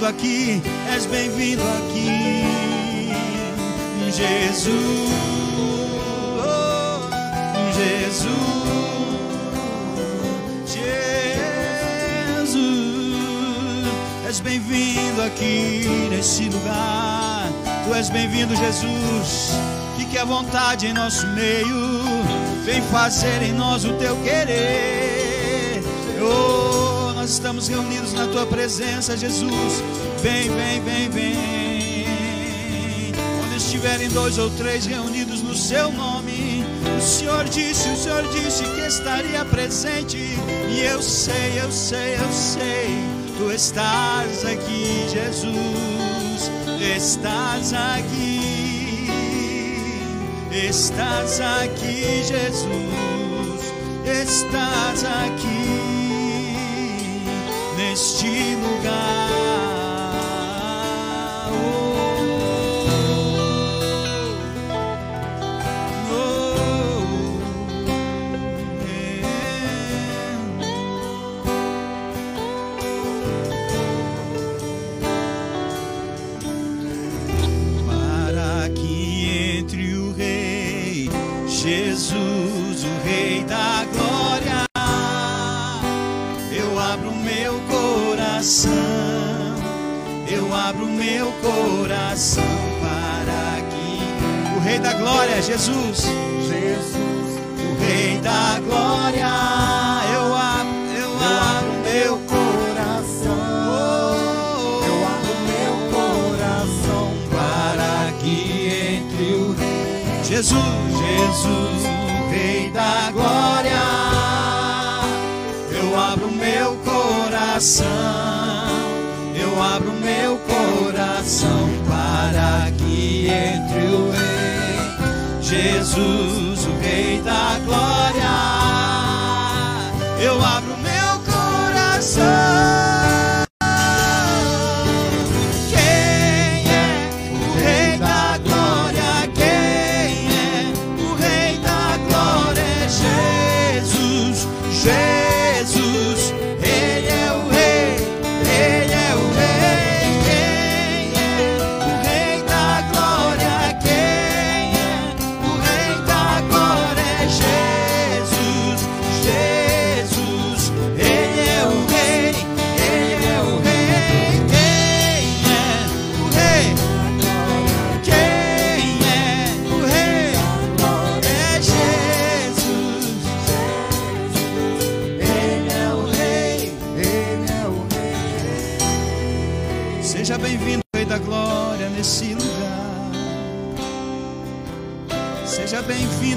bem-vindo aqui, és bem-vindo aqui. Jesus, oh, Jesus, Jesus, és bem-vindo aqui nesse lugar. Tu és bem-vindo, Jesus. Fique à vontade em nosso meio. Vem fazer em nós o teu querer. Oh, nós estamos reunidos na tua presença, Jesus. Vem, vem, vem, vem. Onde estiverem dois ou três reunidos no seu nome, o Senhor disse, o Senhor disse que estaria presente. E eu sei, eu sei, eu sei. Tu estás aqui, Jesus. Estás aqui. Estás aqui, Jesus. Estás aqui neste lugar. Coração para que o Rei da Glória, Jesus, Jesus, o Rei da Glória, eu abro, eu abro meu coração. coração, Eu abro meu coração para que entre o Rei. Jesus, Jesus, o Rei da Glória, eu abro meu coração, eu abro coração para que entre o Rei Jesus, o Rei da Glória,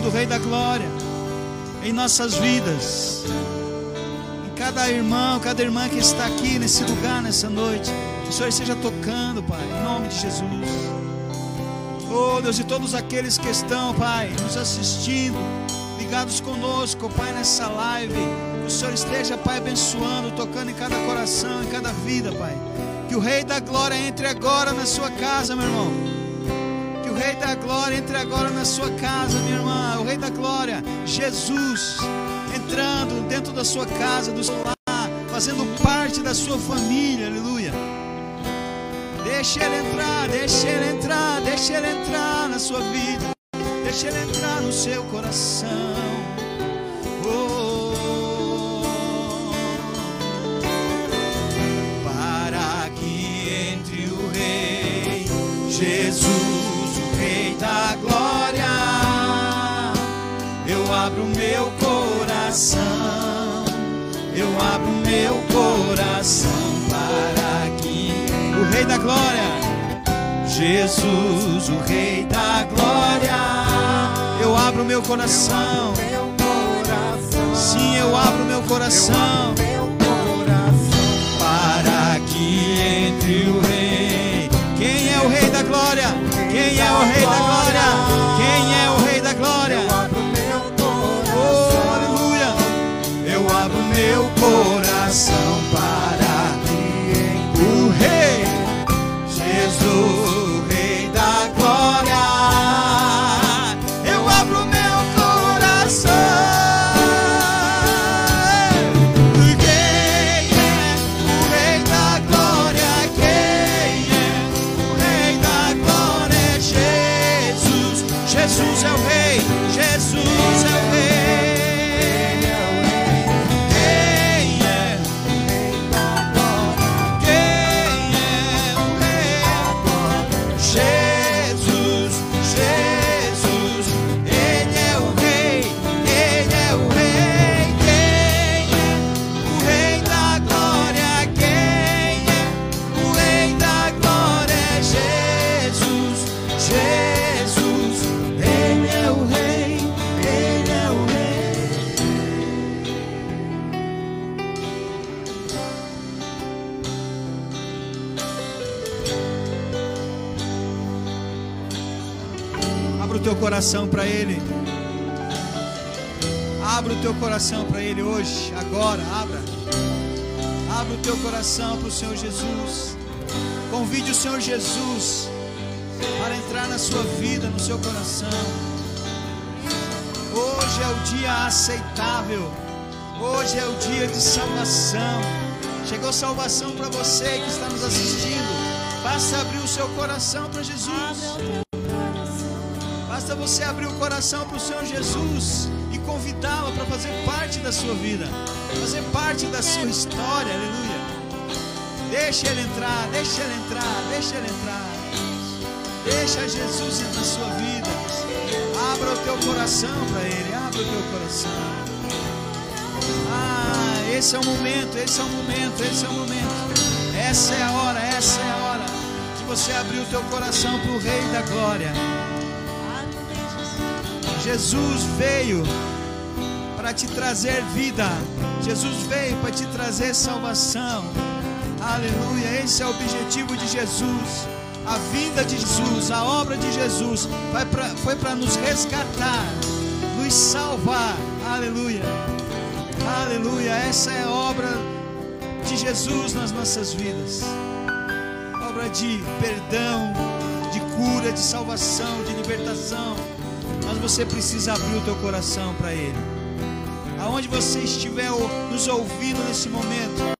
bem-vindo, Rei da Glória, em nossas vidas. Em cada irmão, cada irmã que está aqui nesse lugar, nessa noite. Que o Senhor esteja tocando, Pai, em nome de Jesus. Oh, Deus, e todos aqueles que estão, Pai, nos assistindo, ligados conosco, Pai, nessa live. Que o Senhor esteja, Pai, abençoando, tocando em cada coração, em cada vida, Pai. Que o Rei da Glória entre agora na sua casa, meu irmão. O Rei da Glória entre agora na sua casa, minha irmã. O Rei da Glória, Jesus, entrando dentro da sua casa, do seu lar, fazendo parte da sua família, aleluia. Deixa ele entrar, deixa ele entrar, deixa ele entrar na sua vida, deixa ele entrar no seu coração. Coração, eu abro meu coração para que o Rei da Glória, Jesus, o Rei da Glória, eu abro meu coração, sim, eu abro meu coração Meu coração. para que entre o Rei. Quem é o Rei da Glória? Quem é o Rei da Glória? coração para que o rei. Jesus. Coração para o Senhor Jesus. Convide o Senhor Jesus para entrar na sua vida, no seu coração. Hoje é o dia aceitável. Hoje é o dia de salvação. Chegou salvação para você que está nos assistindo. Basta abrir o seu coração para Jesus. Basta você abrir o coração para o Senhor Jesus e convidá-lo para fazer parte da sua vida, fazer parte da sua história, aleluia. Deixa ele entrar, deixa ele entrar, deixa ele entrar. Deixa Jesus entrar na sua vida. Abra o teu coração para ele, abra o teu coração. Ah, esse é o momento, esse é o momento, esse é o momento. Essa é a hora, essa é a hora de você abrir o teu coração para o Rei da Glória. Jesus veio para te trazer vida. Jesus veio para te trazer salvação. Aleluia. Esse é o objetivo de Jesus. A vinda de Jesus, a obra de Jesus foi para nos resgatar, nos salvar. Aleluia. Aleluia. Essa é a obra de Jesus nas nossas vidas. Obra de perdão, de cura, de salvação, de libertação. Mas você precisa abrir o teu coração para Ele. Aonde você estiver nos ouvindo nesse momento,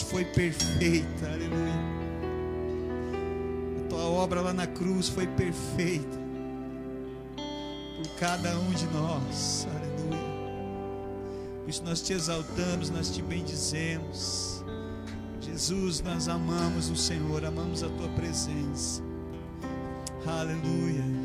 foi perfeita. Aleluia. A tua obra lá na cruz foi perfeita por cada um de nós. Aleluia. Por isso nós te exaltamos, nós te bendizemos. Jesus, nós amamos o Senhor, amamos a tua presença. Aleluia.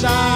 time.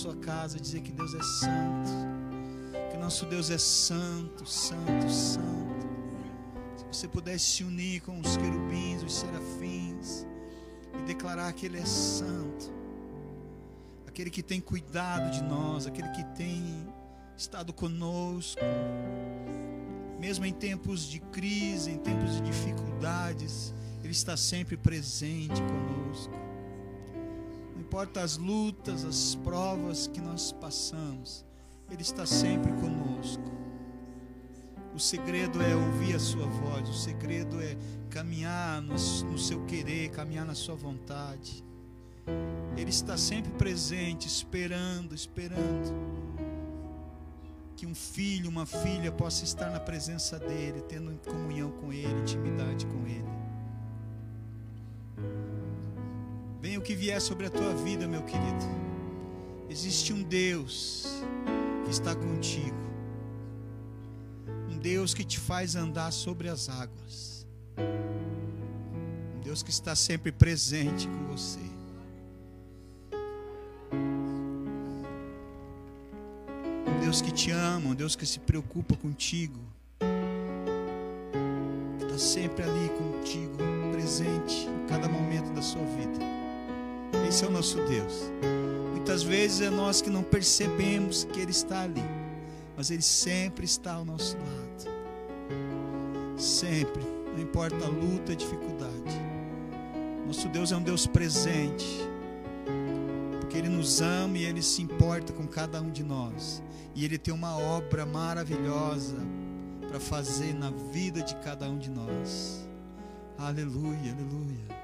Sua casa, dizer que Deus é santo, que nosso Deus é santo, santo, santo. Se você puder se unir com os querubins, os serafins e declarar que Ele é santo, aquele que tem cuidado de nós, aquele que tem estado conosco, mesmo em tempos de crise, em tempos de dificuldades, Ele está sempre presente conosco. Importa as lutas, as provas que nós passamos, Ele está sempre conosco. O segredo é ouvir a Sua voz, o segredo é caminhar no, no seu querer, caminhar na Sua vontade. Ele está sempre presente, esperando, esperando que um filho, uma filha possa estar na presença dEle, tendo comunhão com Ele, intimidade com Ele. Venha o que vier sobre a tua vida, meu querido. Existe um Deus que está contigo. Um Deus que te faz andar sobre as águas. Um Deus que está sempre presente com você. Um Deus que te ama, um Deus que se preocupa contigo. Está sempre ali contigo, presente em cada momento da sua vida. Esse é o nosso Deus. Muitas vezes é nós que não percebemos que Ele está ali, mas Ele sempre está ao nosso lado. Sempre, não importa a luta, a dificuldade. Nosso Deus é um Deus presente, porque Ele nos ama e Ele se importa com cada um de nós. E Ele tem uma obra maravilhosa para fazer na vida de cada um de nós. Aleluia, aleluia.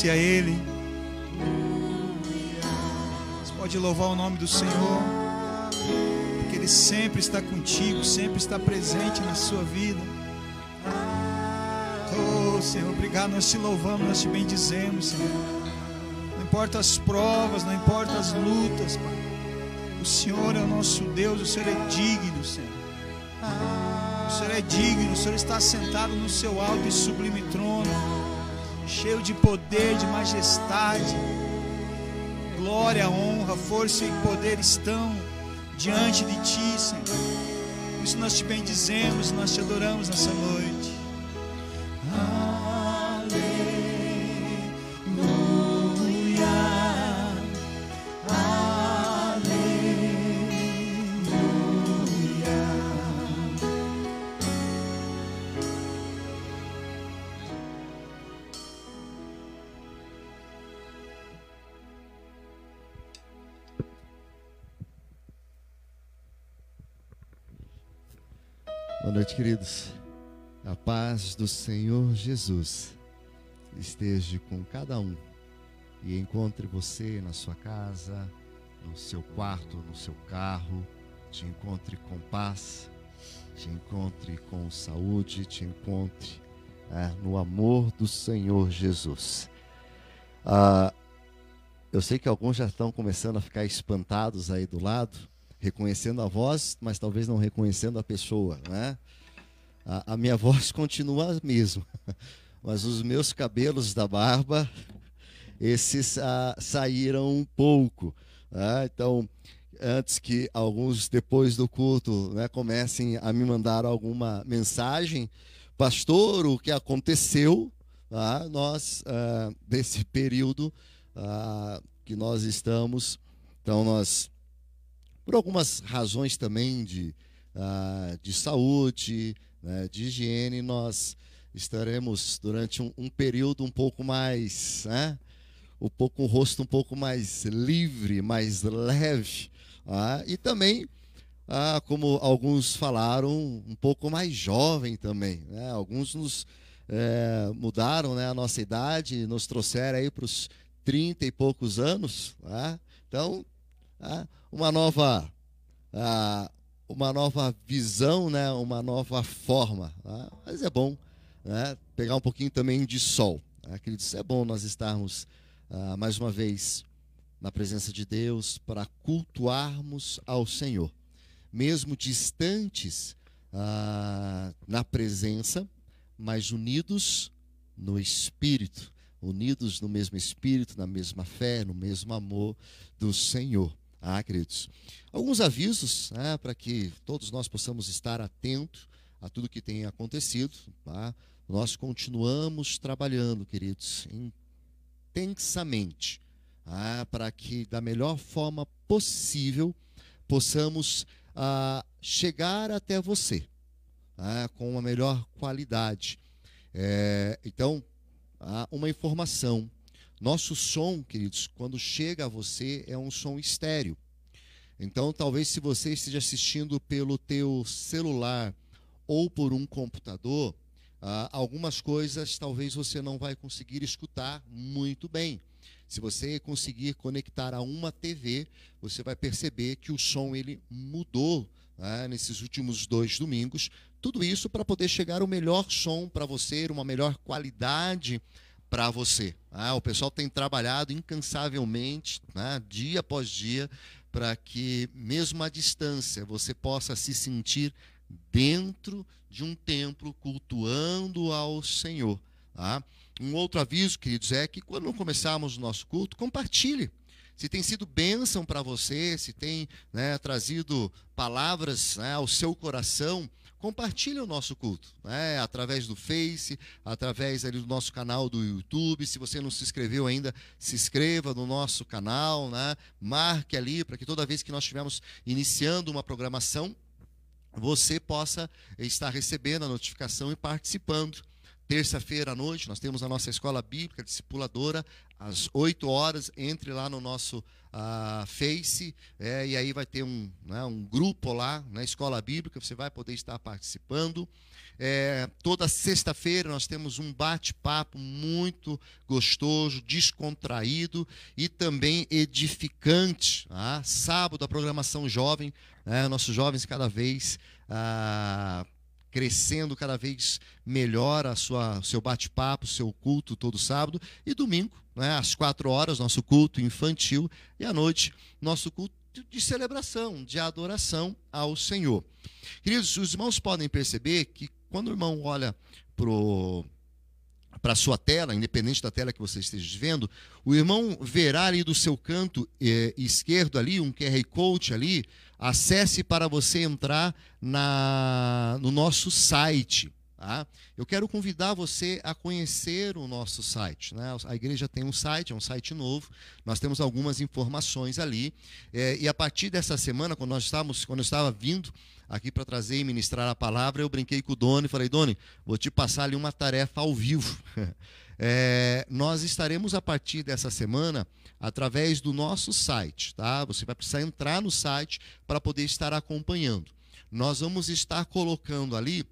Agradecer a Ele. Você pode louvar o nome do Senhor. Porque Ele sempre está contigo, sempre está presente na sua vida. Oh, Senhor, obrigado. Nós te louvamos, nós te bendizemos, Senhor. Não importa as provas, não importa as lutas, Pai. O Senhor é o nosso Deus, o Senhor é digno, Senhor. O Senhor é digno, o Senhor está sentado no seu alto e sublime trono, cheio de poder, de majestade. Glória, honra, força e poder estão diante de ti, Senhor. Por isso nós te bendizemos, nós te adoramos nessa noite. A paz do Senhor Jesus esteja com cada um e encontre você na sua casa, no seu quarto, no seu carro, te encontre com paz, te encontre com saúde, te encontre é, no amor do Senhor Jesus. Ah, eu sei que alguns já estão começando a ficar espantados aí do lado, reconhecendo a voz, mas talvez não reconhecendo a pessoa, né? A, a minha voz continua a mesma, mas os meus cabelos da barba, esses ah, saíram um pouco. Né? Então, antes que alguns depois do culto né, comecem a me mandar alguma mensagem, pastor, o que aconteceu, tá? nós ah, desse período ah, que nós estamos, então nós por algumas razões também de, ah, de saúde, né, de higiene, nós estaremos durante um, um período um pouco mais, né, um pouco o rosto um pouco mais livre, mais leve, ah, e também, ah, como alguns falaram, um pouco mais jovem também. Né? Alguns nos é, mudaram né, a nossa idade, nos trouxeram aí para os 30 e poucos anos. Né? Então, ah, uma nova ah, uma nova visão, né? uma nova forma. Né? Mas é bom né? pegar um pouquinho também de sol. Né? Acredito, é bom nós estarmos ah, mais uma vez na presença de Deus para cultuarmos ao Senhor, mesmo distantes ah, na presença, mas unidos no Espírito, unidos no mesmo Espírito, na mesma fé, no mesmo amor do Senhor. Ah, queridos. Alguns avisos né, para que todos nós possamos estar atentos a tudo que tem acontecido. Tá? Nós continuamos trabalhando, queridos, intensamente, tá? para que da melhor forma possível possamos ah, chegar até você tá? com uma melhor qualidade. É, então, ah, uma informação nosso som, queridos, quando chega a você é um som estéreo. Então, talvez se você esteja assistindo pelo teu celular ou por um computador, ah, algumas coisas talvez você não vai conseguir escutar muito bem. Se você conseguir conectar a uma TV, você vai perceber que o som ele mudou né, nesses últimos dois domingos. Tudo isso para poder chegar o melhor som para você, uma melhor qualidade para você. Ah, o pessoal tem trabalhado incansavelmente, né, dia após dia, para que, mesmo à distância, você possa se sentir dentro de um templo cultuando ao Senhor. Tá? Um outro aviso, queridos, é que quando começarmos o nosso culto, compartilhe. Se tem sido bênção para você, se tem né, trazido palavras né, ao seu coração, compartilhe o nosso culto, né? através do Face, através ali do nosso canal do YouTube. Se você não se inscreveu ainda, se inscreva no nosso canal, né? marque ali para que toda vez que nós estivermos iniciando uma programação, você possa estar recebendo a notificação e participando. Terça-feira à noite, nós temos a nossa escola bíblica discipuladora, às 8 horas. Entre lá no nosso uh, Face, é, e aí vai ter um, né, um grupo lá na escola bíblica, você vai poder estar participando. É, toda sexta-feira nós temos um bate-papo muito gostoso, descontraído e também edificante. Tá? Sábado, a programação jovem, né, nossos jovens cada vez. Ah, crescendo cada vez melhor a sua seu bate-papo, seu culto todo sábado e domingo, né, às quatro horas nosso culto infantil e à noite nosso culto de celebração, de adoração ao Senhor. Queridos, os irmãos podem perceber que quando o irmão olha para a sua tela, independente da tela que você esteja vendo, o irmão verá ali do seu canto eh, esquerdo ali um QR Code ali acesse para você entrar na, no nosso site. Tá? Eu quero convidar você a conhecer o nosso site. Né? A igreja tem um site, é um site novo. Nós temos algumas informações ali. É, e a partir dessa semana, quando nós estávamos, quando eu estava vindo aqui para trazer e ministrar a palavra, eu brinquei com o Doni e falei, Doni, vou te passar ali uma tarefa ao vivo. É, nós estaremos a partir dessa semana através do nosso site, tá? Você vai precisar entrar no site para poder estar acompanhando. nós vamos estar colocando ali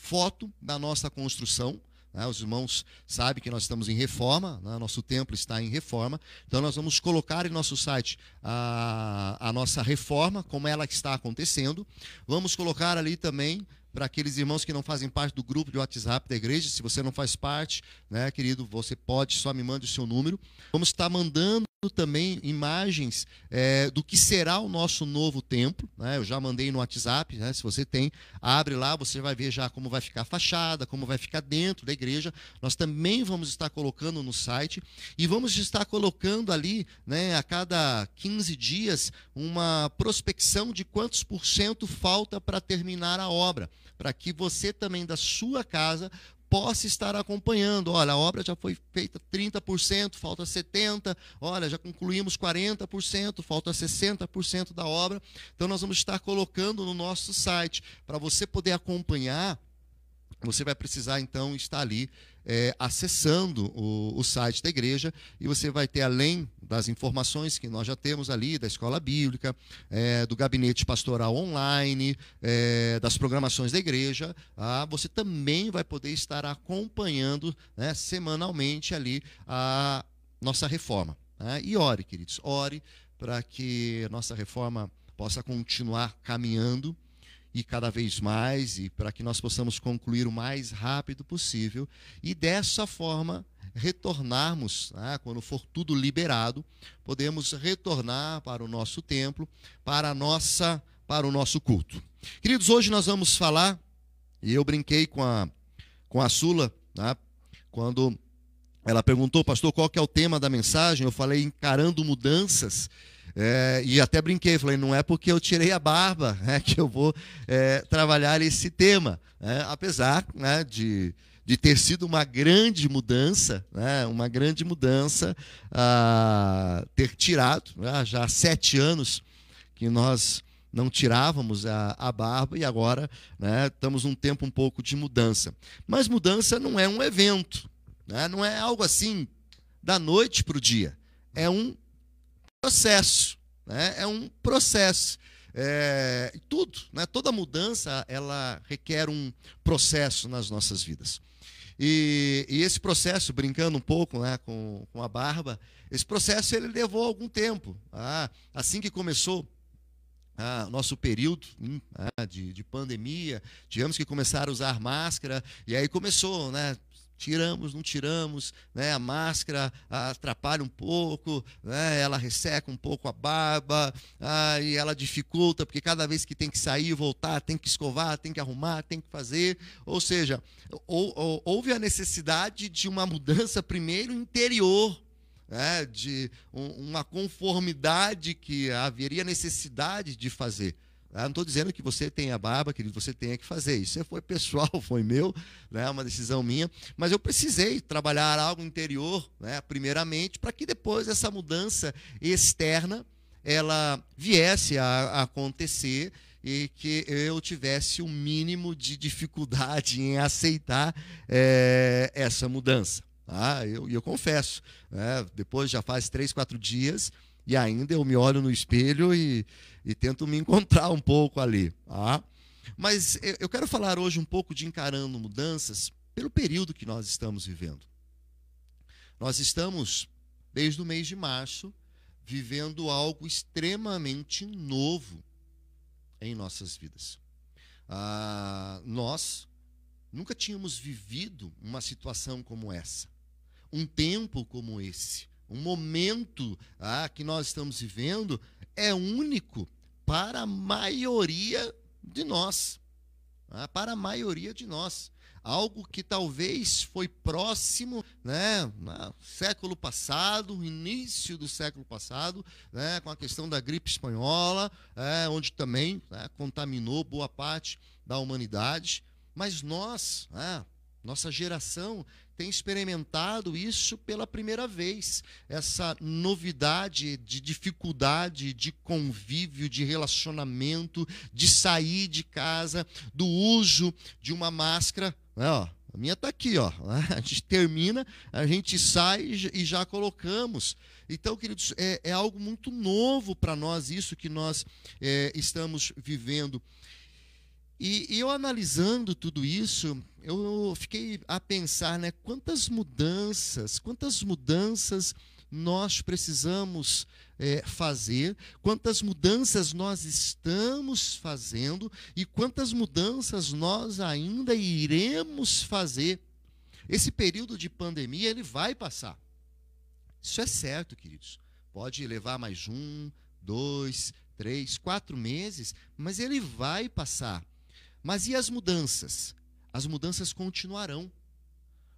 foto da nossa construção. Né? Os irmãos sabem que nós estamos em reforma, né? nosso templo está em reforma. Então, nós vamos colocar em nosso site a, a nossa reforma, como ela está acontecendo. Vamos colocar ali também para aqueles irmãos que não fazem parte do grupo de WhatsApp da igreja. Se você não faz parte, né, querido, você pode, só me mande o seu número. Vamos estar mandando também imagens é, do que será o nosso novo templo. Né? Eu já mandei no WhatsApp, né? se você tem, abre lá, você vai ver já como vai ficar a fachada, como vai ficar dentro da igreja. Nós também vamos estar colocando no site e vamos estar colocando ali, né, a cada 15 dias, uma prospecção de quantos por cento falta para terminar a obra, para que você também da sua casa possa estar acompanhando. Olha, a obra já foi feita 30%, falta 70%. Olha, já concluímos 40%, falta 60% da obra. Então, nós vamos estar colocando no nosso site para você poder acompanhar. Você vai precisar, então, estar ali é, acessando o, o, site da igreja e você vai ter, além das informações que nós já temos ali, da escola bíblica, é, do gabinete pastoral online, é, das programações da igreja, ah, você também vai poder estar acompanhando né, semanalmente ali a nossa reforma. Né? E ore, queridos, ore para que nossa reforma possa continuar caminhando e cada vez mais, e para que nós possamos concluir o mais rápido possível, e dessa forma retornarmos, né, quando for tudo liberado, podemos retornar para o nosso templo, para nossa, para o nosso culto. Queridos, hoje nós vamos falar, e eu brinquei com a, com a Sula, né, quando ela perguntou, pastor, qual que é o tema da mensagem? Eu falei encarando mudanças. É, e até brinquei, falei, não é porque eu tirei a barba né, que eu vou é, trabalhar esse tema. Né, apesar né, de, de ter sido uma grande mudança, né, uma grande mudança ter tirado, né, já há sete anos que nós não tirávamos a, a barba e agora né, estamos num tempo um pouco de mudança. Mas mudança não é um evento, né, não é algo assim da noite para o dia. É um processo, né? é um processo. É, tudo, né? toda mudança, ela requer um processo nas nossas vidas. E, e esse processo, brincando um pouco né, com, com a barba, esse processo ele levou algum tempo. Ah, assim que começou ah, nosso período ah, de, de pandemia, tivemos que começar a usar máscara, e aí começou, né? Tiramos, não tiramos, né? a máscara atrapalha um pouco, né? ela resseca um pouco a barba, ah, e ela dificulta, porque cada vez que tem que sair, voltar, tem que escovar, tem que arrumar, tem que fazer. Ou seja, ou, ou, houve a necessidade de uma mudança primeiro interior. Né? de um, uma conformidade que haveria necessidade de fazer. Eu não estou dizendo que você tenha barba, querido, você tenha que fazer. Isso foi pessoal, foi meu, né, uma decisão minha. Mas eu precisei trabalhar algo interior, né, primeiramente, para que depois essa mudança externa ela viesse a, a acontecer e que eu tivesse o um mínimo de dificuldade em aceitar é, essa mudança. Ah, eu, eu confesso, né, depois já faz três, quatro dias e ainda eu me olho no espelho e e tento me encontrar um pouco ali. Tá? Mas eu quero falar hoje um pouco de encarando mudanças pelo período que nós estamos vivendo. Nós estamos, desde o mês de março, vivendo algo extremamente novo em nossas vidas. Ah, nós nunca tínhamos vivido uma situação como essa, um tempo como esse, um momento ah, que nós estamos vivendo é único para a maioria de nós. Né? Para a maioria de nós. Algo que talvez foi próximo, né, no século passado, início do século passado, né, com a questão da gripe espanhola, é, onde também né, contaminou boa parte da humanidade. Mas nós, né, nossa geração, tem experimentado isso pela primeira vez. Essa novidade de dificuldade de convívio, de relacionamento, de sair de casa, do uso de uma máscara. Né, ó, a minha está aqui, ó. A gente termina, a gente sai e já colocamos. Então, queridos, é, é algo muito novo para nós, isso que nós é, estamos vivendo. E, eu analisando tudo isso, eu fiquei a pensar, né, quantas mudanças, quantas mudanças nós precisamos é, fazer, quantas mudanças nós estamos fazendo e quantas mudanças nós ainda iremos fazer. Esse período de pandemia ele vai passar. Isso é certo, queridos. Pode levar mais um, dois, três, quatro meses, mas ele vai passar. Mas e as mudanças? As mudanças continuarão.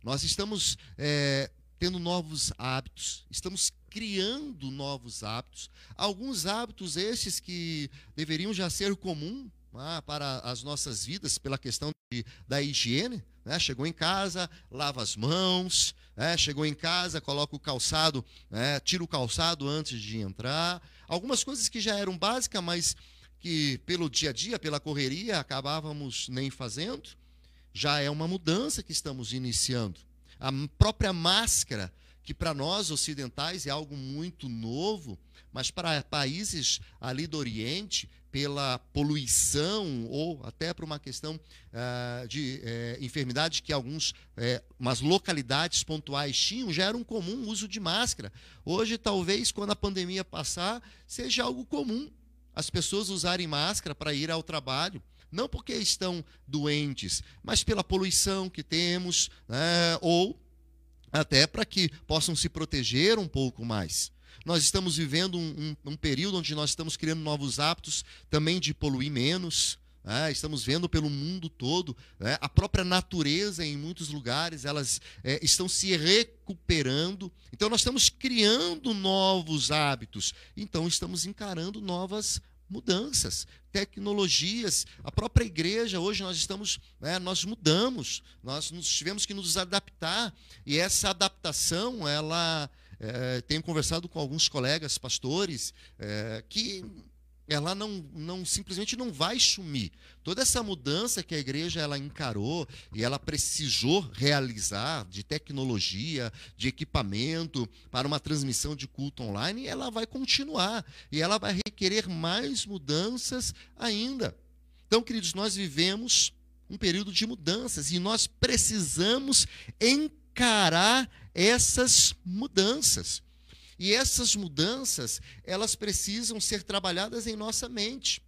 Nós estamos é, tendo novos hábitos, estamos criando novos hábitos. Alguns hábitos estes que deveriam já ser comum ah, para as nossas vidas, pela questão de, da higiene. Né? Chegou em casa, lava as mãos, né? chegou em casa, coloca o calçado, né? tira o calçado antes de entrar. Algumas coisas que já eram básicas, mas que pelo dia a dia, pela correria, acabávamos nem fazendo. Já é uma mudança que estamos iniciando a própria máscara, que para nós ocidentais é algo muito novo, mas para países ali do Oriente, pela poluição ou até por uma questão uh, de uh, enfermidade que alguns, uh, localidades pontuais tinham, já era um comum uso de máscara. Hoje, talvez, quando a pandemia passar, seja algo comum as pessoas usarem máscara para ir ao trabalho não porque estão doentes, mas pela poluição que temos, né, ou até para que possam se proteger um pouco mais. Nós estamos vivendo um, um, um período onde nós estamos criando novos hábitos também de poluir menos. Né? estamos vendo pelo mundo todo né? a própria natureza em muitos lugares elas é, estão se recuperando então nós estamos criando novos hábitos então estamos encarando novas mudanças, tecnologias. A própria igreja, hoje nós estamos, né, nós mudamos, nós tivemos que nos adaptar. E essa adaptação, ela. É, tenho conversado com alguns colegas pastores é, que ela não, não simplesmente não vai sumir. Toda essa mudança que a igreja ela encarou e ela precisou realizar de tecnologia, de equipamento para uma transmissão de culto online, ela vai continuar e ela vai requerer mais mudanças ainda. Então, queridos, nós vivemos um período de mudanças e nós precisamos encarar essas mudanças. E essas mudanças, elas precisam ser trabalhadas em nossa mente.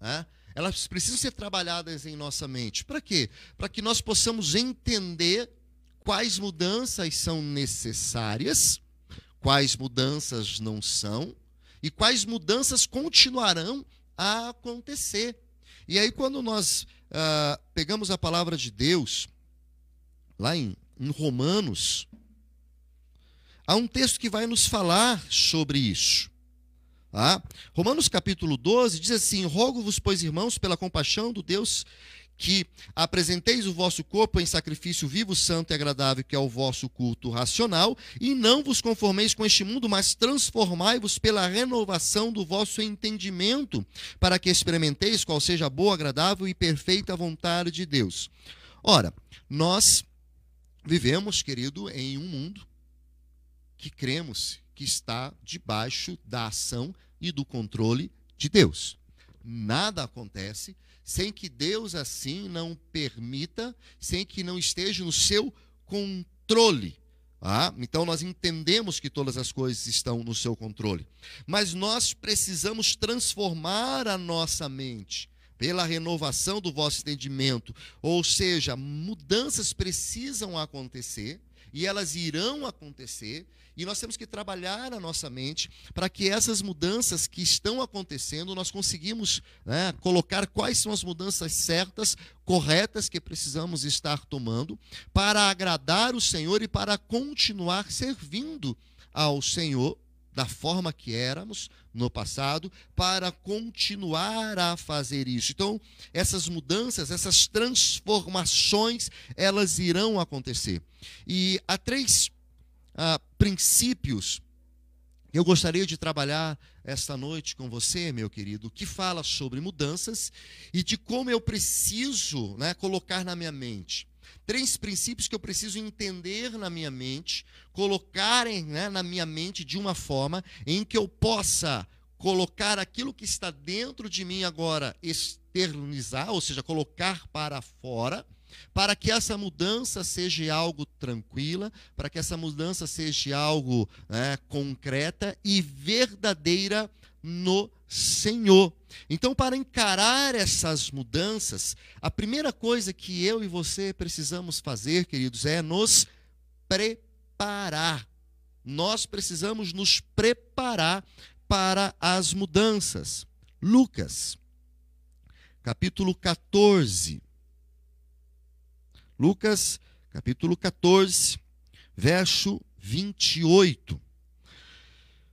Né? Elas precisam ser trabalhadas em nossa mente. Para quê? Para que nós possamos entender quais mudanças são necessárias, quais mudanças não são, e quais mudanças continuarão a acontecer. E aí, quando nós ah, pegamos a palavra de Deus, lá em, em Romanos, há um texto que vai nos falar sobre isso. Tá? Romanos capítulo 12 diz assim: Rogo-vos, pois, irmãos, pela compaixão do Deus, que apresenteis o vosso corpo em sacrifício vivo, santo e agradável, que é o vosso culto racional, e não vos conformeis com este mundo, mas transformai-vos pela renovação do vosso entendimento, para que experimenteis qual seja a boa, agradável e perfeita vontade de Deus. Ora, nós vivemos, querido, em um mundo que cremos que está debaixo da ação e do controle de Deus. Nada acontece sem que Deus assim não permita, sem que não esteja no seu controle. Ah, então nós entendemos que todas as coisas estão no seu controle. Mas nós precisamos transformar a nossa mente pela renovação do vosso entendimento. Ou seja, mudanças precisam acontecer e elas irão acontecer, e nós temos que trabalhar a nossa mente para que essas mudanças que estão acontecendo, nós conseguimos né, colocar quais são as mudanças certas, corretas que precisamos estar tomando para agradar o Senhor e para continuar servindo ao Senhor da forma que éramos no passado, para continuar a fazer isso. Então, essas mudanças, essas transformações, elas irão acontecer. E há três ah, princípios que eu gostaria de trabalhar esta noite com você, meu querido, que fala sobre mudanças e de como eu preciso né, colocar na minha mente três princípios que eu preciso entender na minha mente, colocarem né, na minha mente de uma forma em que eu possa colocar aquilo que está dentro de mim agora externizar, ou seja, colocar para fora, para que essa mudança seja algo tranquila, para que essa mudança seja algo né, concreta e verdadeira no Senhor. Então, para encarar essas mudanças, a primeira coisa que eu e você precisamos fazer, queridos, é nos preparar. Nós precisamos nos preparar para as mudanças. Lucas, capítulo 14. Lucas, capítulo 14, verso 28.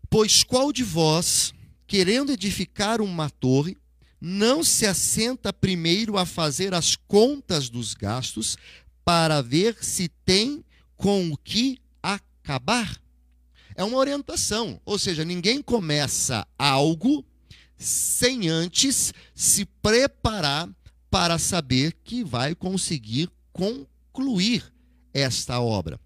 Pois qual de vós, querendo edificar uma torre, não se assenta primeiro a fazer as contas dos gastos para ver se tem com o que acabar? É uma orientação, ou seja, ninguém começa algo sem antes se preparar para saber que vai conseguir concluir esta obra.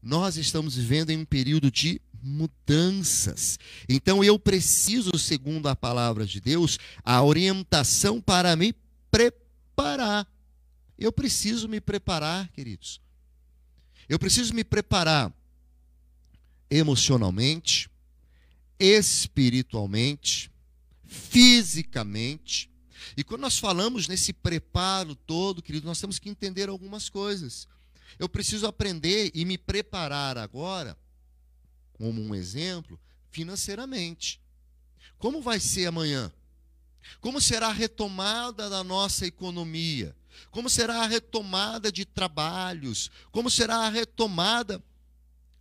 Nós estamos vivendo em um período de mudanças. Então eu preciso, segundo a palavra de Deus, a orientação para me preparar. Eu preciso me preparar, queridos. Eu preciso me preparar emocionalmente, espiritualmente, fisicamente. E quando nós falamos nesse preparo todo, querido, nós temos que entender algumas coisas. Eu preciso aprender e me preparar agora, como um exemplo, financeiramente. Como vai ser amanhã? Como será a retomada da nossa economia? Como será a retomada de trabalhos? Como será a retomada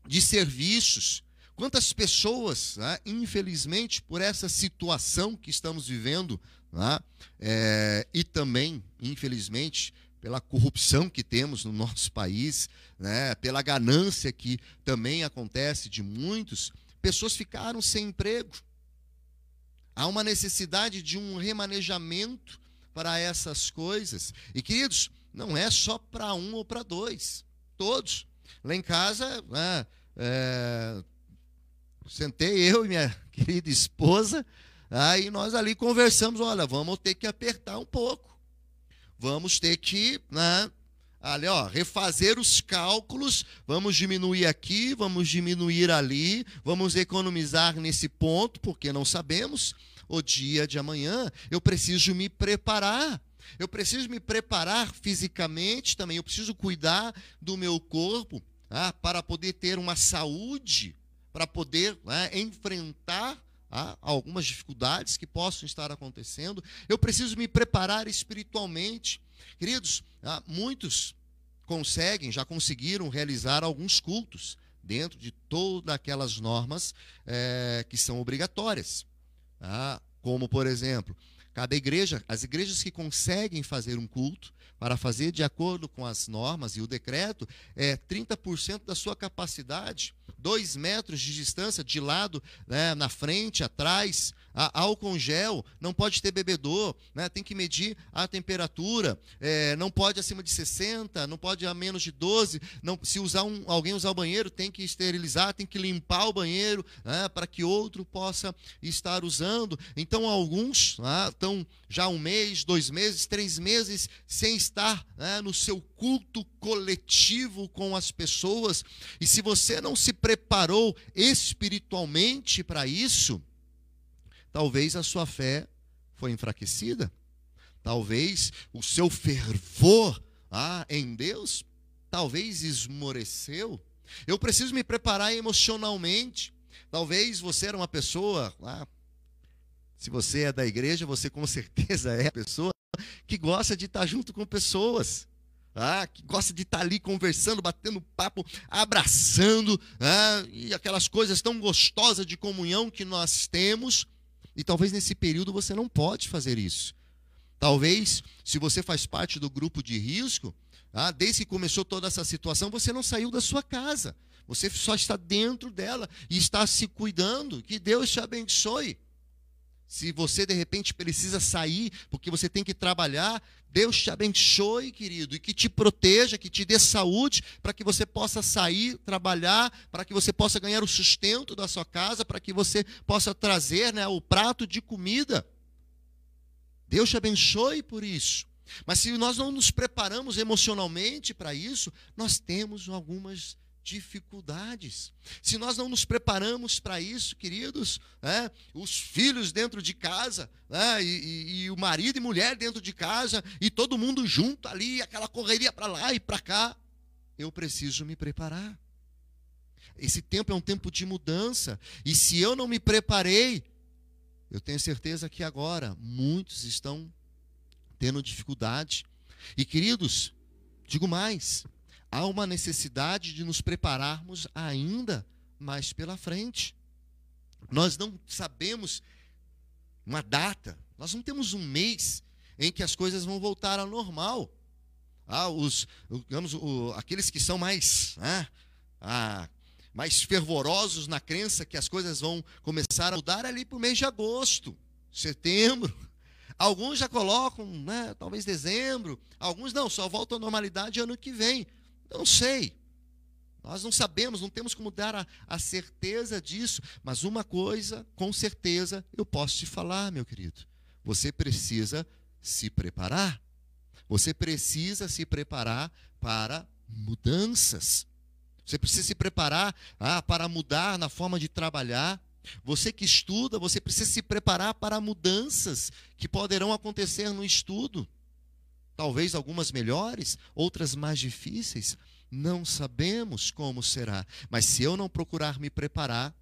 de serviços. Quantas pessoas, né, infelizmente, por essa situação que estamos vivendo, né, é, e também, infelizmente, pela corrupção que temos no nosso país, né, pela ganância que também acontece de muitos, pessoas ficaram sem emprego. Há uma necessidade de um remanejamento para essas coisas. E, queridos, não é só para um ou para dois, todos. Lá em casa, né, é, sentei eu e minha querida esposa, aí nós ali conversamos, olha, vamos ter que apertar um pouco. Vamos ter que, né, ali, ó, refazer os cálculos, vamos diminuir aqui, vamos diminuir ali, vamos economizar nesse ponto, porque não sabemos o dia de amanhã. Eu preciso me preparar. Eu preciso me preparar fisicamente também, eu preciso cuidar do meu corpo ah, para poder ter uma saúde, para poder né, enfrentar ah, algumas dificuldades que possam estar acontecendo. Eu preciso me preparar espiritualmente. Queridos, muitos conseguem, já conseguiram realizar alguns cultos dentro de todas aquelas normas é, que são obrigatórias. Ah, como, por exemplo, cada igreja, as igrejas que conseguem fazer um culto, para fazer de acordo com as normas e o decreto, é 30% da sua capacidade, dois metros de distância de lado, né, na frente, atrás, a, álcool gel, não pode ter bebedor, né, tem que medir a temperatura, é, não pode acima de 60, não pode a menos de 12, não, se usar um, alguém usar o banheiro, tem que esterilizar, tem que limpar o banheiro, né, para que outro possa estar usando. Então, alguns né, estão já um mês, dois meses, três meses sem estar né, no seu culto coletivo com as pessoas. E se você não se preparou espiritualmente para isso, talvez a sua fé foi enfraquecida. Talvez o seu fervor ah, em Deus, talvez esmoreceu. Eu preciso me preparar emocionalmente. Talvez você era uma pessoa ah, se você é da igreja, você com certeza é a pessoa que gosta de estar junto com pessoas. Ah, que gosta de estar ali conversando, batendo papo, abraçando, ah, e aquelas coisas tão gostosas de comunhão que nós temos. E talvez nesse período você não pode fazer isso. Talvez, se você faz parte do grupo de risco, ah, desde que começou toda essa situação, você não saiu da sua casa. Você só está dentro dela e está se cuidando. Que Deus te abençoe. Se você de repente precisa sair porque você tem que trabalhar, Deus te abençoe, querido, e que te proteja, que te dê saúde, para que você possa sair, trabalhar, para que você possa ganhar o sustento da sua casa, para que você possa trazer né, o prato de comida. Deus te abençoe por isso. Mas se nós não nos preparamos emocionalmente para isso, nós temos algumas dificuldades. Se nós não nos preparamos para isso, queridos, né, os filhos dentro de casa, né, e, e, e, o marido e mulher dentro de casa, e todo mundo junto ali, aquela correria para lá e para cá, eu preciso me preparar. Esse tempo é um tempo de mudança, e se eu não me preparei, eu tenho certeza que agora muitos estão tendo dificuldade. E queridos, digo mais, há uma necessidade de nos prepararmos ainda mais pela frente. Nós não sabemos uma data, nós não temos um mês em que as coisas vão voltar ao normal. Ah, os, digamos, o, aqueles que são mais, ah, ah, mais fervorosos na crença que as coisas vão começar a mudar ali para o mês de agosto, setembro. Alguns já colocam, né, talvez dezembro. Alguns não, só voltam à normalidade ano que vem. Eu não sei. Nós não sabemos, não temos como dar a, a, certeza disso. Mas uma coisa, com certeza, eu posso te falar, meu querido. Você precisa se preparar. Você precisa se preparar para mudanças. Você precisa se preparar ah, para mudar na forma de trabalhar. Você que estuda, você precisa se preparar para mudanças que poderão acontecer no estudo. Talvez algumas melhores, outras mais difíceis. Não sabemos como será. Mas se eu não procurar me preparar,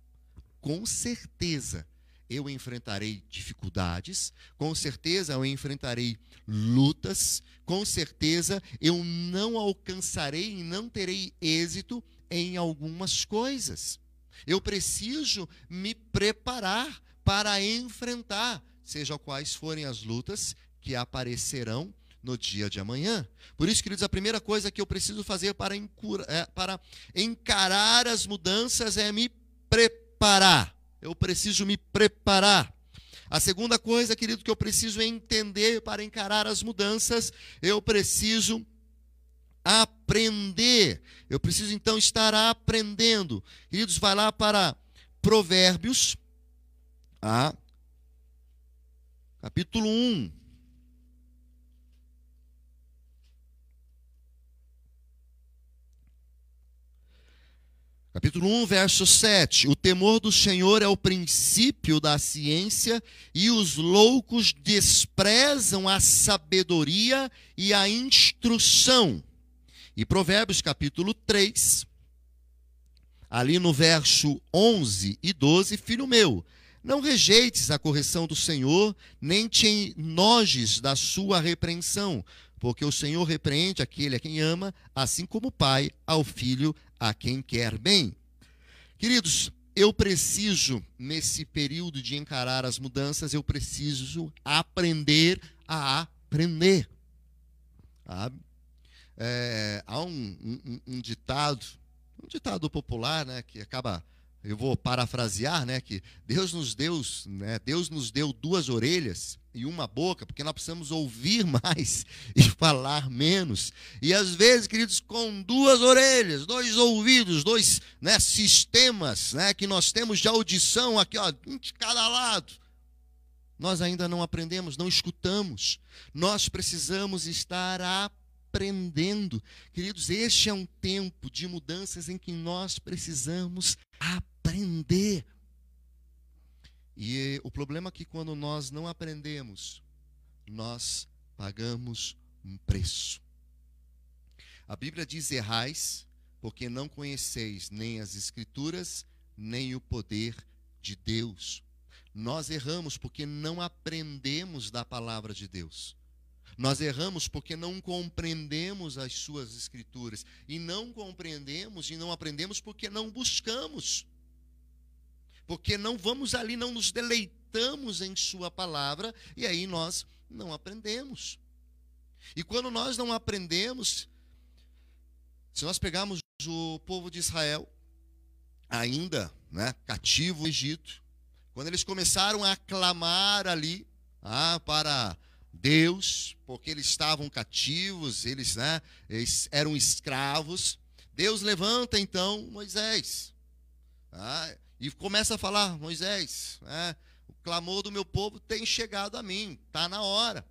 com certeza eu enfrentarei dificuldades, com certeza eu enfrentarei lutas, com certeza eu não alcançarei e não terei êxito em algumas coisas. Eu preciso me preparar para enfrentar, seja quais forem as lutas que aparecerão no dia de amanhã. Por isso, queridos, a primeira coisa que eu preciso fazer para, é, para encarar as mudanças é me preparar. Eu preciso me preparar. A segunda coisa, querido, que eu preciso entender para encarar as mudanças, eu preciso aprender. Eu preciso então estar aprendendo. Queridos, vai lá para Provérbios, ah, capítulo 1. Capítulo 1, verso 7. O temor do Senhor é o princípio da ciência, e os loucos desprezam a sabedoria e a instrução. E Provérbios capítulo 3, ali no verso 11 e 12, filho meu, não rejeites a correção do Senhor, nem te enojes da sua repreensão, porque o Senhor repreende aquele a quem ama, assim como o pai ao filho a quem quer bem. Queridos, eu preciso, nesse período de encarar as mudanças, eu preciso aprender a aprender. Sabe? É, há um, um, um, ditado, um ditado popular, né, que acaba, eu vou parafrasear, né, que Deus nos deu, né, Deus nos deu duas orelhas e uma boca, porque nós precisamos ouvir mais e falar menos. E às vezes, queridos, com duas orelhas, dois ouvidos, dois né, sistemas né, que nós temos de audição aqui, ó, de cada lado, nós ainda não aprendemos, não escutamos. Nós precisamos estar aprendendo. Queridos, este é um tempo de mudanças em que nós precisamos aprender. E o problema é que quando nós não aprendemos, nós pagamos um preço. A Bíblia diz: errais, porque não conheceis nem as Escrituras, nem o poder de Deus. Nós erramos porque não aprendemos da palavra de Deus. Nós erramos porque não compreendemos as suas escrituras. E não compreendemos e não aprendemos porque não buscamos porque não vamos ali, não nos deleitamos em Sua palavra, e aí nós não aprendemos. E quando nós não aprendemos, se nós pegarmos o povo de Israel, ainda né, cativo no Egito, quando eles começaram a clamar ali ah, para Deus, porque eles estavam cativos, eles, né, eles eram escravos, Deus levanta então Moisés. Ah, e começa a falar, Moisés, né, clamor do meu povo tem chegado a mim, está na hora.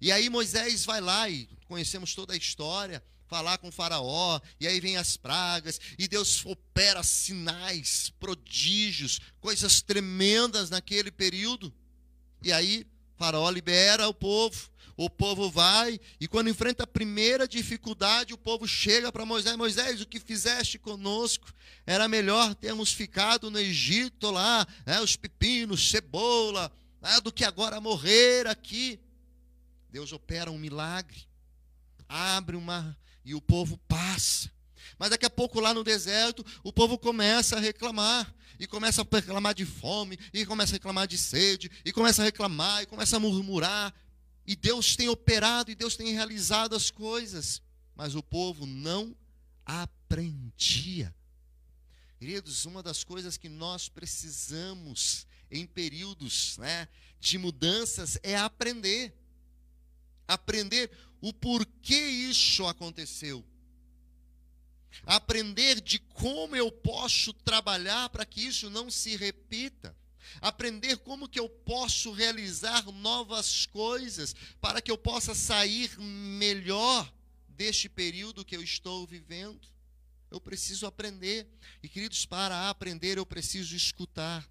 E aí Moisés vai lá e conhecemos toda a história, falar com o faraó, e aí vem as pragas, e Deus opera sinais, prodígios, coisas tremendas naquele período. E aí faraó libera o povo, o povo vai, e quando enfrenta a primeira dificuldade, o povo chega para Moisés: Moisés, o que fizeste conosco? Era melhor termos ficado no Egito lá, né, os pepinos, cebola, né, do que agora morrer aqui. Deus opera um milagre, abre uma e o povo passa. Mas daqui a pouco lá no deserto, o povo começa a reclamar. E começa a reclamar de fome, e começa a reclamar de sede, e começa a reclamar, e começa a murmurar. E Deus tem operado, e Deus tem realizado as coisas. Mas o povo não aprendia. Queridos, uma das coisas que nós precisamos em períodos né, de mudanças é aprender. Aprender o porquê isso aconteceu. Aprender de como eu posso trabalhar para que isso não se repita. Aprender como que eu posso realizar novas coisas para que eu possa sair melhor deste período que eu estou vivendo. Eu preciso aprender. E queridos, para aprender eu preciso escutar.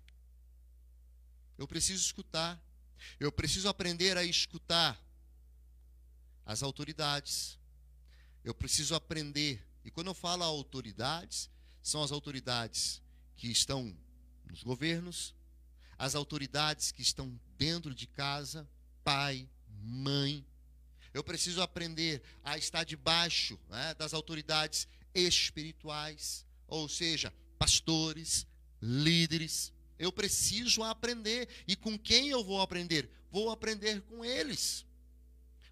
Eu preciso escutar. Eu preciso aprender a escutar as autoridades. Eu preciso aprender. E quando eu falo autoridades, são as autoridades que estão nos governos, as autoridades que estão dentro de casa, pai, mãe. Eu preciso aprender a estar debaixo né, das autoridades espirituais, ou seja, pastores, líderes. Eu preciso aprender. E com quem eu vou aprender? Vou aprender com eles.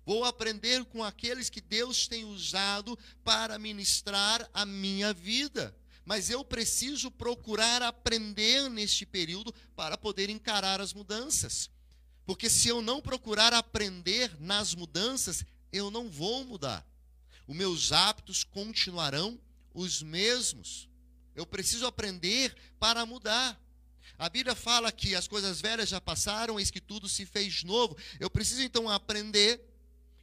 Vou aprender com aqueles que Deus tem usado para ministrar a minha vida. Mas eu preciso procurar aprender neste período para poder encarar as mudanças. Porque se eu não procurar aprender nas mudanças, eu não vou mudar. Os meus hábitos continuarão os mesmos. Eu preciso aprender para mudar. A Bíblia fala que as coisas velhas já passaram, eis que tudo se fez novo. Eu preciso então aprender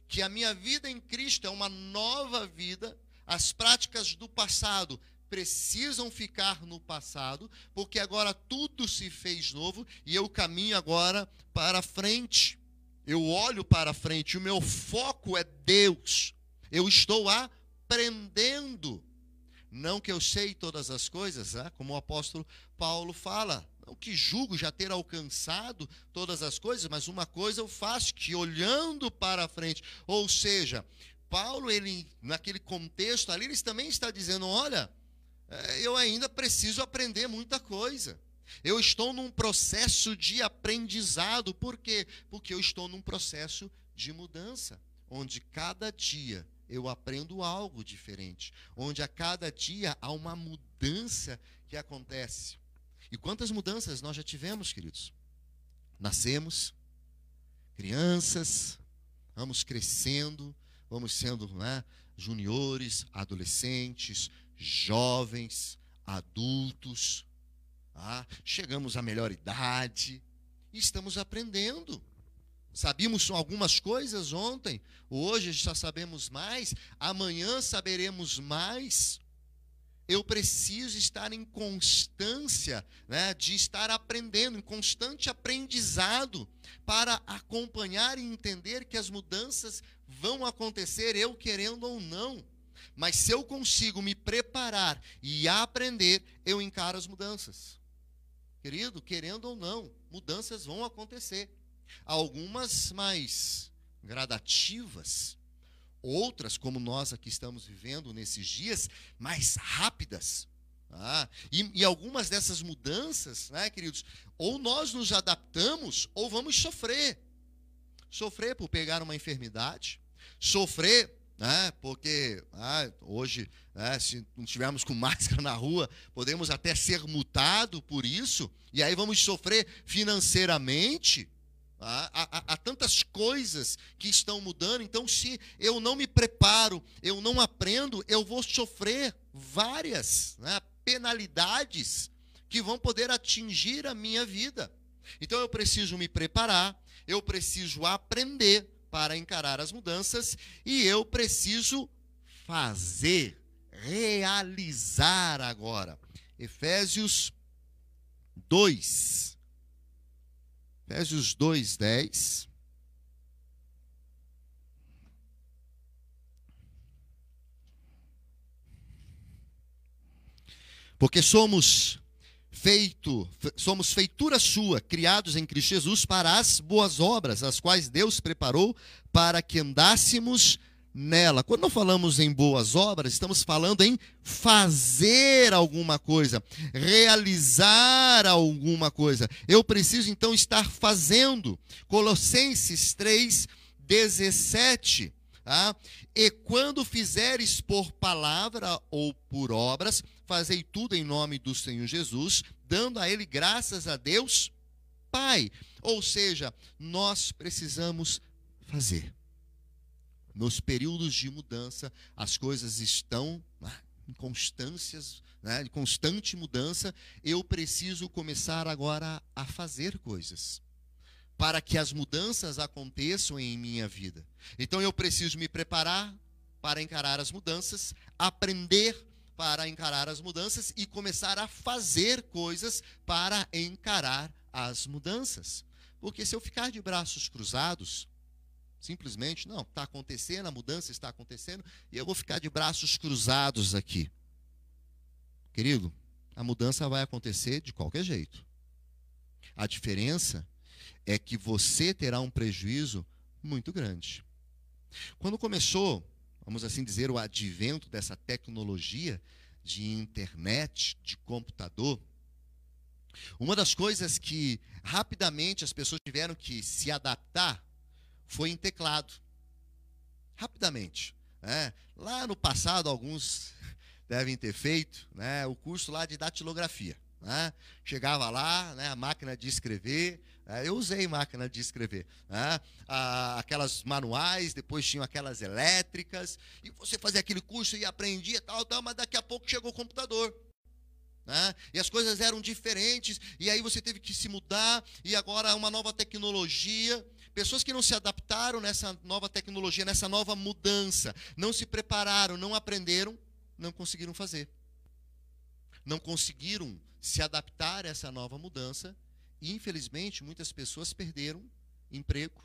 que a minha vida em Cristo é uma nova vida, as práticas do passado precisam ficar no passado, porque agora tudo se fez novo e eu caminho agora para frente. Eu olho para frente, o meu foco é Deus. Eu estou aprendendo. Não que eu sei todas as coisas, né? como o apóstolo Paulo fala, não que julgo já ter alcançado todas as coisas, mas uma coisa eu faço, que olhando para frente, ou seja, Paulo, ele, naquele contexto ali, ele também está dizendo: olha, é, eu ainda preciso aprender muita coisa. Eu estou num processo de aprendizado. Por quê? Porque eu estou num processo de mudança, onde cada dia eu aprendo algo diferente, onde a cada dia há uma mudança que acontece. E quantas mudanças nós já tivemos, queridos? Nascemos, crianças, vamos crescendo, vamos sendo né, juniores, adolescentes, jovens, adultos, ah, chegamos à melhor idade e estamos aprendendo. Sabíamos algumas coisas ontem, hoje já sabemos mais, amanhã saberemos mais eu preciso estar em constância, né, de estar aprendendo, em constante aprendizado, para acompanhar e entender que as mudanças vão acontecer, eu querendo ou não. Mas se eu consigo me preparar e aprender, eu encaro as mudanças. Querido, querendo ou não, mudanças vão acontecer. Algumas mais gradativas, outras, como nós aqui estamos vivendo nesses dias, mais rápidas. Ah, e, e, algumas dessas mudanças, né, queridos, ou nós nos adaptamos ou vamos sofrer. Sofrer por pegar uma enfermidade, sofrer, né, porque ah, hoje, né, se não estivermos com máscara na rua, podemos até ser multado por isso, e aí vamos sofrer financeiramente. Há, há, há, tantas coisas que estão mudando, então, se eu não me preparo, eu não aprendo, eu vou sofrer várias né, penalidades que vão poder atingir a minha vida. Então eu preciso me preparar, eu preciso aprender para encarar as mudanças e eu preciso fazer, realizar agora. Efésios 2. Efésios 2, 10. Porque somos feito, somos feitura sua, criados em Cristo Jesus para as boas obras, as quais Deus preparou para que andássemos nela. Quando não falamos em boas obras, estamos falando em fazer alguma coisa, realizar alguma coisa. Eu preciso então estar fazendo. Colossenses 3, 17. Tá? E quando fizeres por palavra ou por obras, fazei tudo em nome do Senhor Jesus, dando a Ele graças a Deus, Pai. Ou seja, nós precisamos fazer. Nos períodos de mudança, as coisas estão ah, em constâncias, né, em constante mudança. Eu preciso começar agora a fazer coisas para que as mudanças aconteçam em minha vida. Então eu preciso me preparar para encarar as mudanças, aprender para encarar as mudanças e começar a fazer coisas para encarar as mudanças. Porque se eu ficar de braços cruzados, simplesmente, não, está acontecendo, a mudança está acontecendo, e eu vou ficar de braços cruzados aqui. Querido, a mudança vai acontecer de qualquer jeito. A diferença é que você terá um prejuízo muito grande. Quando começou, vamos assim dizer, o advento dessa tecnologia de internet, de computador, uma das coisas que rapidamente as pessoas tiveram que se adaptar foi em teclado. Rapidamente. Né? Lá no passado, alguns devem ter feito né, o curso lá de datilografia. Né? Chegava lá, né, a máquina de escrever, é, eu usei máquina de escrever. Né? aquelas manuais, depois tinham aquelas elétricas, e você fazia aquele curso e aprendia tal, tal, mas daqui a pouco chegou o computador. Né? E as coisas eram diferentes, e aí você teve que se mudar, e agora uma nova tecnologia. Pessoas que não se adaptaram nessa nova tecnologia, nessa nova mudança, não se prepararam, não aprenderam, não conseguiram fazer. Não conseguiram se adaptar a essa nova mudança e, infelizmente, muitas pessoas perderam emprego,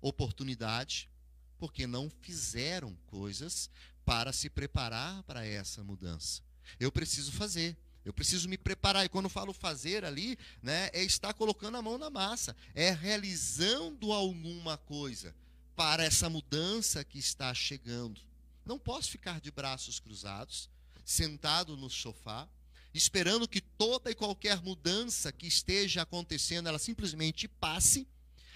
oportunidade, porque não fizeram coisas para se preparar para essa mudança. Eu preciso fazer. Eu preciso me preparar. E quando falo fazer ali, né, é estar colocando a mão na massa, é realizando alguma coisa para essa mudança que está chegando. Não posso ficar de braços cruzados, sentado no sofá, esperando que toda e qualquer mudança que esteja acontecendo, ela simplesmente passe,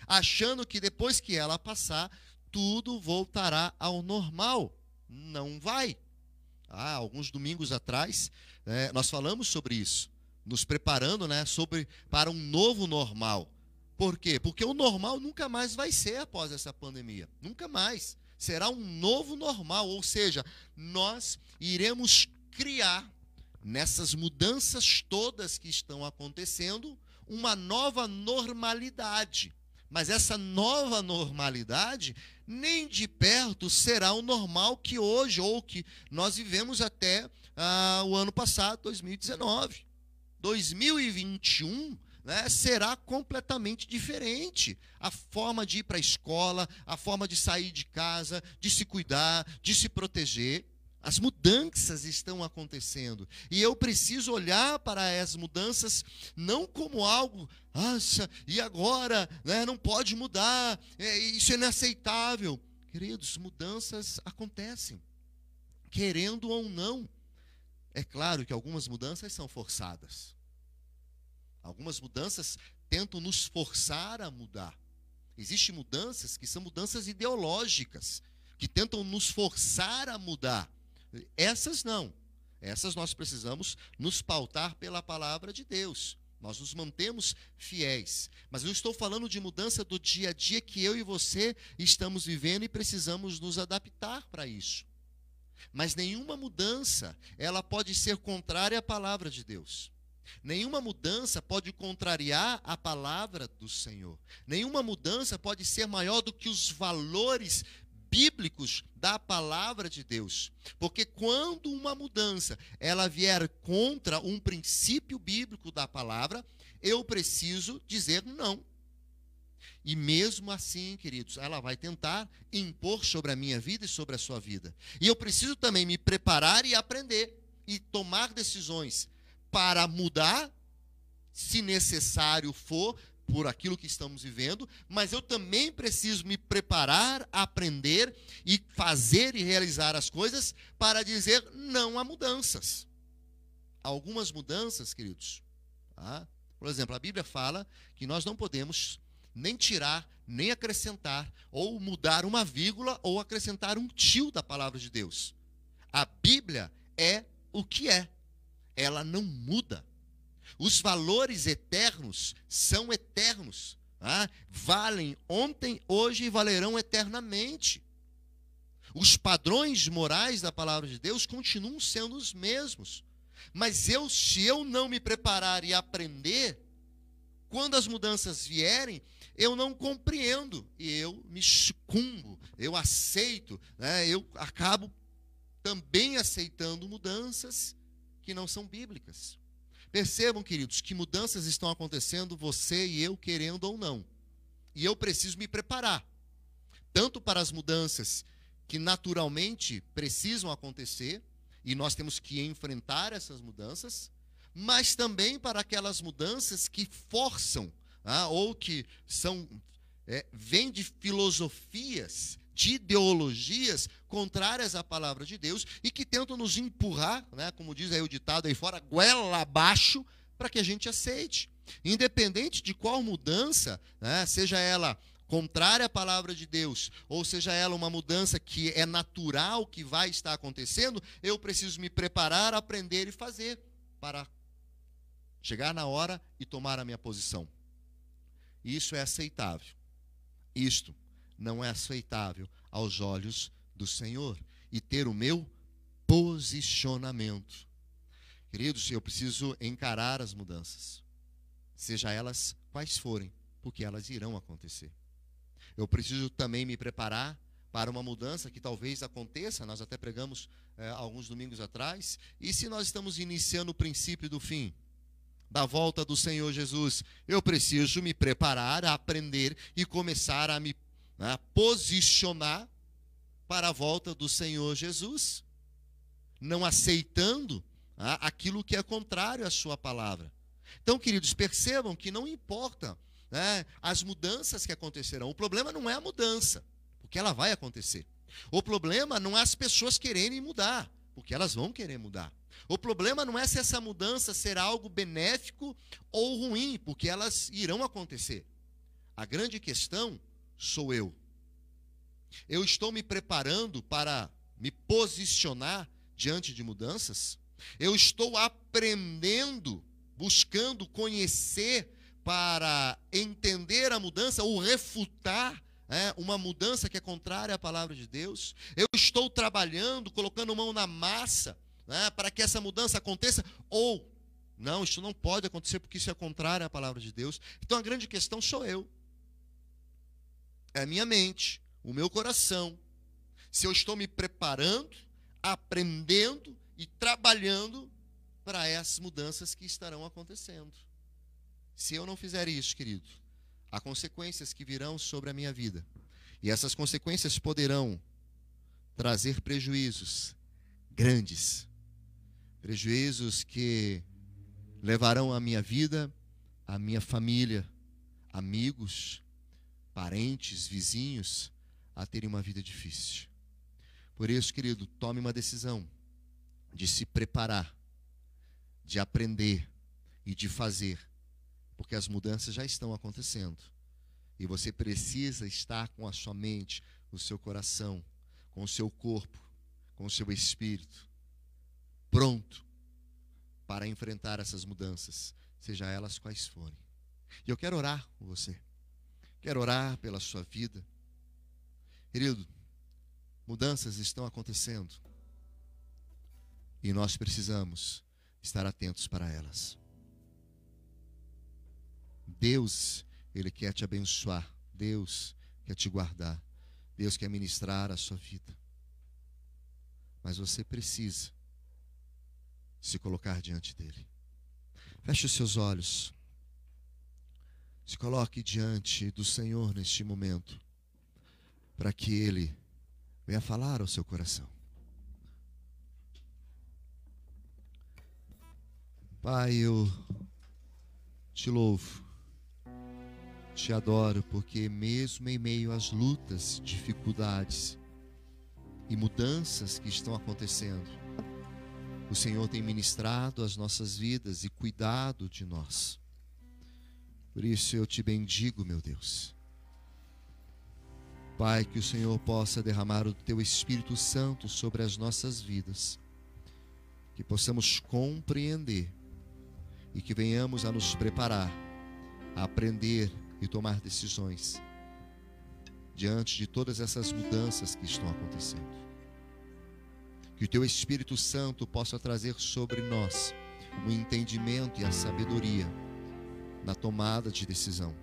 achando que depois que ela passar, tudo voltará ao normal. Não vai. Ah, alguns domingos atrás, é, nós falamos sobre isso, nos preparando né, sobre, para um novo normal. Por quê? Porque o normal nunca mais vai ser após essa pandemia. Nunca mais. Será um novo normal, ou seja, nós iremos criar nessas mudanças todas que estão acontecendo, uma nova normalidade. Mas essa nova normalidade nem de perto será o normal que hoje ou que nós vivemos até ah, o ano passado, 2019. 2021 né, será completamente diferente. A forma de ir para a escola, a forma de sair de casa, de se cuidar, de se proteger. As mudanças estão acontecendo. E eu preciso olhar para as mudanças não como algo, nossa, e agora? Né, não pode mudar, é, isso é inaceitável. Queridos, mudanças acontecem, querendo ou não. É claro que algumas mudanças são forçadas. Algumas mudanças tentam nos forçar a mudar. Existem mudanças que são mudanças ideológicas, que tentam nos forçar a mudar. Essas não. Essas nós precisamos nos pautar pela palavra de Deus. Nós nos mantemos fiéis. Mas eu estou falando de mudança do dia a dia que eu e você estamos vivendo e precisamos nos adaptar para isso. Mas nenhuma mudança, ela pode ser contrária à palavra de Deus. Nenhuma mudança pode contrariar a palavra do Senhor. Nenhuma mudança pode ser maior do que os valores bíblicos da palavra de Deus. Porque quando uma mudança ela vier contra um princípio bíblico da palavra, eu preciso dizer não. E mesmo assim, queridos, ela vai tentar impor sobre a minha vida e sobre a sua vida. E eu preciso também me preparar e aprender e tomar decisões para mudar, se necessário for, por aquilo que estamos vivendo, mas eu também preciso me preparar, aprender e fazer e realizar as coisas para dizer não a mudanças. Algumas mudanças, queridos, tá? por exemplo, a Bíblia fala que nós não podemos nem tirar, nem acrescentar, ou mudar uma vírgula ou acrescentar um tio da palavra de Deus. A Bíblia é o que é, ela não muda. Os valores eternos são eternos. Ah, valem ontem, hoje e valerão eternamente. Os padrões morais da palavra de Deus continuam sendo os mesmos. Mas eu, se eu não me preparar e aprender, quando as mudanças vierem, eu não compreendo e eu me sucumbo, eu aceito, né? eu acabo também aceitando mudanças que não são bíblicas. Percebam, queridos, que mudanças estão acontecendo, você e eu querendo ou não. E eu preciso me preparar, tanto para as mudanças que naturalmente precisam acontecer, e nós temos que enfrentar essas mudanças, mas também para aquelas mudanças que forçam, ah, ou que são é, vêm de filosofias de ideologias contrárias à palavra de Deus e que tentam nos empurrar, né, como diz aí o ditado aí fora, goela abaixo, para que a gente aceite. Independente de qual mudança, né, seja ela contrária à palavra de Deus, ou seja ela uma mudança que é natural que vai estar acontecendo, eu preciso me preparar, aprender e fazer para chegar na hora e tomar a minha posição. Isso é aceitável. Isto não é aceitável aos olhos do Senhor e ter o meu posicionamento. Queridos, eu preciso encarar as mudanças, seja elas quais forem, porque elas irão acontecer. Eu preciso também me preparar para uma mudança que talvez aconteça, nós até pregamos é, alguns domingos atrás, e se nós estamos iniciando o princípio do fim, da volta do Senhor Jesus, eu preciso me preparar, aprender e começar a me né, posicionar para a volta do Senhor Jesus, não aceitando né, aquilo que é contrário à Sua palavra. Então, queridos, percebam que não importa né, as mudanças que acontecerão, o problema não é a mudança, porque ela vai acontecer. O problema não é as pessoas quererem mudar, porque elas vão querer mudar. O problema não é se essa mudança será algo benéfico ou ruim, porque elas irão acontecer. A grande questão sou eu. Eu estou me preparando para me posicionar diante de mudanças? Eu estou aprendendo, buscando conhecer para entender a mudança ou refutar é, uma mudança que é contrária à palavra de Deus? Eu estou trabalhando, colocando mão na massa né, para que essa mudança aconteça? Ou, não, isso não pode acontecer porque isso é contrário à palavra de Deus. Então a grande questão sou eu é a minha mente, o meu coração. Se eu estou me preparando, aprendendo e trabalhando para essas mudanças que estarão acontecendo. Se eu não fizer isso, querido, há consequências que virão sobre a minha vida. E essas consequências poderão trazer prejuízos grandes. Prejuízos que levarão a minha vida, a minha família, amigos, parentes, vizinhos, a terem uma vida difícil. Por isso, querido, tome uma decisão de se preparar, de aprender e de fazer, porque as mudanças já estão acontecendo. E você precisa estar com a sua mente, o seu coração, com o seu corpo, com o seu espírito pronto para enfrentar essas mudanças, seja elas quais forem. E eu quero orar com você. Quero orar pela sua vida. Querido, mudanças estão acontecendo. E nós precisamos estar atentos para elas. Deus, Ele quer te abençoar. Deus quer te guardar. Deus quer ministrar a sua vida. Mas você precisa se colocar diante dele. Feche os seus olhos. Se coloque diante do Senhor neste momento, para que Ele venha falar ao seu coração. Pai, eu te louvo, te adoro, porque mesmo em meio às lutas, dificuldades e mudanças que estão acontecendo, o Senhor tem ministrado as nossas vidas e cuidado de nós. Por isso eu te bendigo, meu Deus. Pai, que o Senhor possa derramar o teu Espírito Santo sobre as nossas vidas, que possamos compreender e que venhamos a nos preparar, a aprender e tomar decisões diante de todas essas mudanças que estão acontecendo. Que o teu Espírito Santo possa trazer sobre nós o entendimento e a sabedoria na tomada de decisão.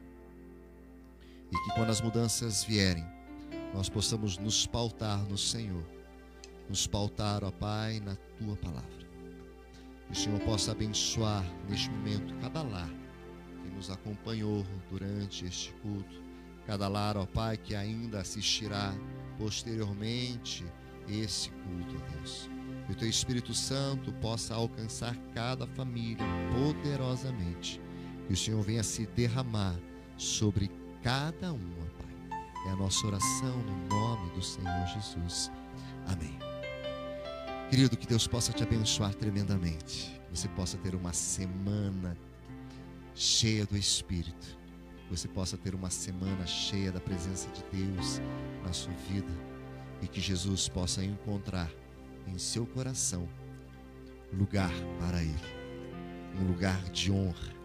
E que quando as mudanças vierem, nós possamos nos pautar no Senhor, nos pautar, ó Pai, na tua palavra. Que o Senhor possa abençoar neste momento cada lar que nos acompanhou durante este culto, cada lar, ó Pai, que ainda assistirá posteriormente esse culto, ó Deus. Que o teu Espírito Santo possa alcançar cada família poderosamente que o Senhor venha se derramar sobre cada um, ó Pai. É a nossa oração no nome do Senhor Jesus. Amém. Querido, que Deus possa te abençoar tremendamente. Que você possa ter uma semana cheia do Espírito. Que você possa ter uma semana cheia da presença de Deus na sua vida. E que Jesus possa encontrar em seu coração lugar para Ele. Um lugar de honra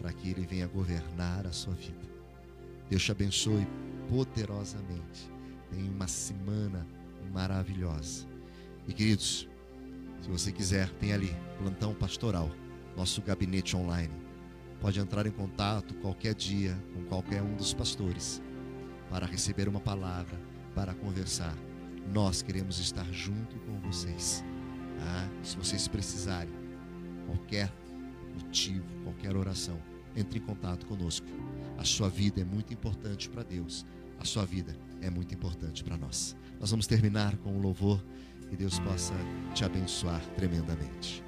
para que Ele venha governar a sua vida. Deus te abençoe poderosamente. Tenha uma semana maravilhosa. E queridos, se você quiser, tem ali plantão pastoral, nosso gabinete online. Pode entrar em contato qualquer dia com qualquer um dos pastores para receber uma palavra, para conversar. Nós queremos estar junto com vocês. Ah, se vocês precisarem, qualquer motivo, qualquer oração, entre em contato conosco. A sua vida é muito importante para Deus. A sua vida é muito importante para nós. Nós vamos terminar com um louvor e Deus possa te abençoar tremendamente.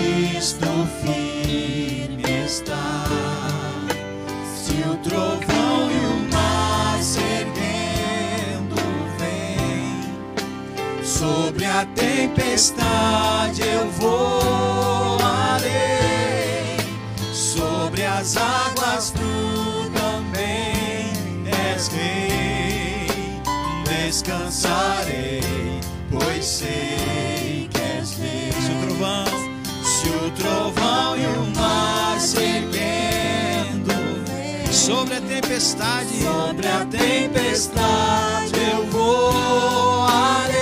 Cristo firme está. Se o trovão e o mar serpendo vem, sobre a tempestade eu voarei, sobre as águas tu também és rei, descansarei, pois sei que és rei. Se o trovão trovão e o mar se erguendo sobre a tempestade, sobre a tempestade eu voarei,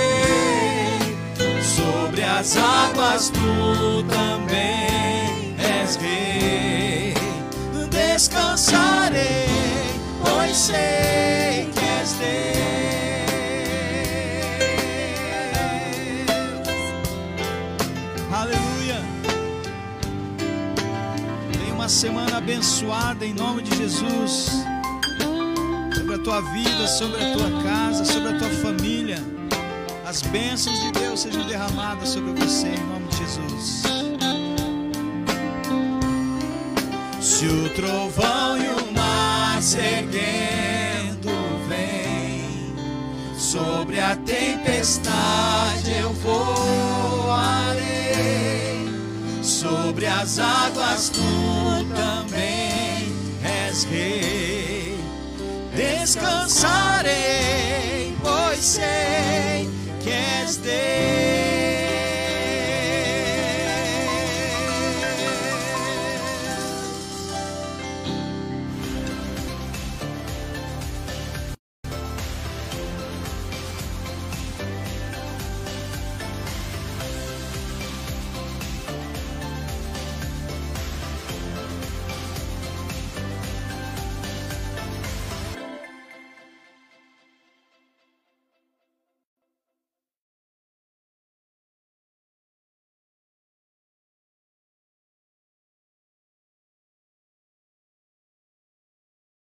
sobre as águas tu também és rei. Descansarei, pois sei que és Deus. Semana abençoada em nome de Jesus. Sobre a tua vida, sobre a tua casa, sobre a tua família. As bênçãos de Deus sejam derramadas sobre você em nome de Jesus. Se o trovão e o mar se erguendo vem, sobre a tempestade eu voarei, sobre as águas tu também és rei. Descansarei, pois sei que és Deus.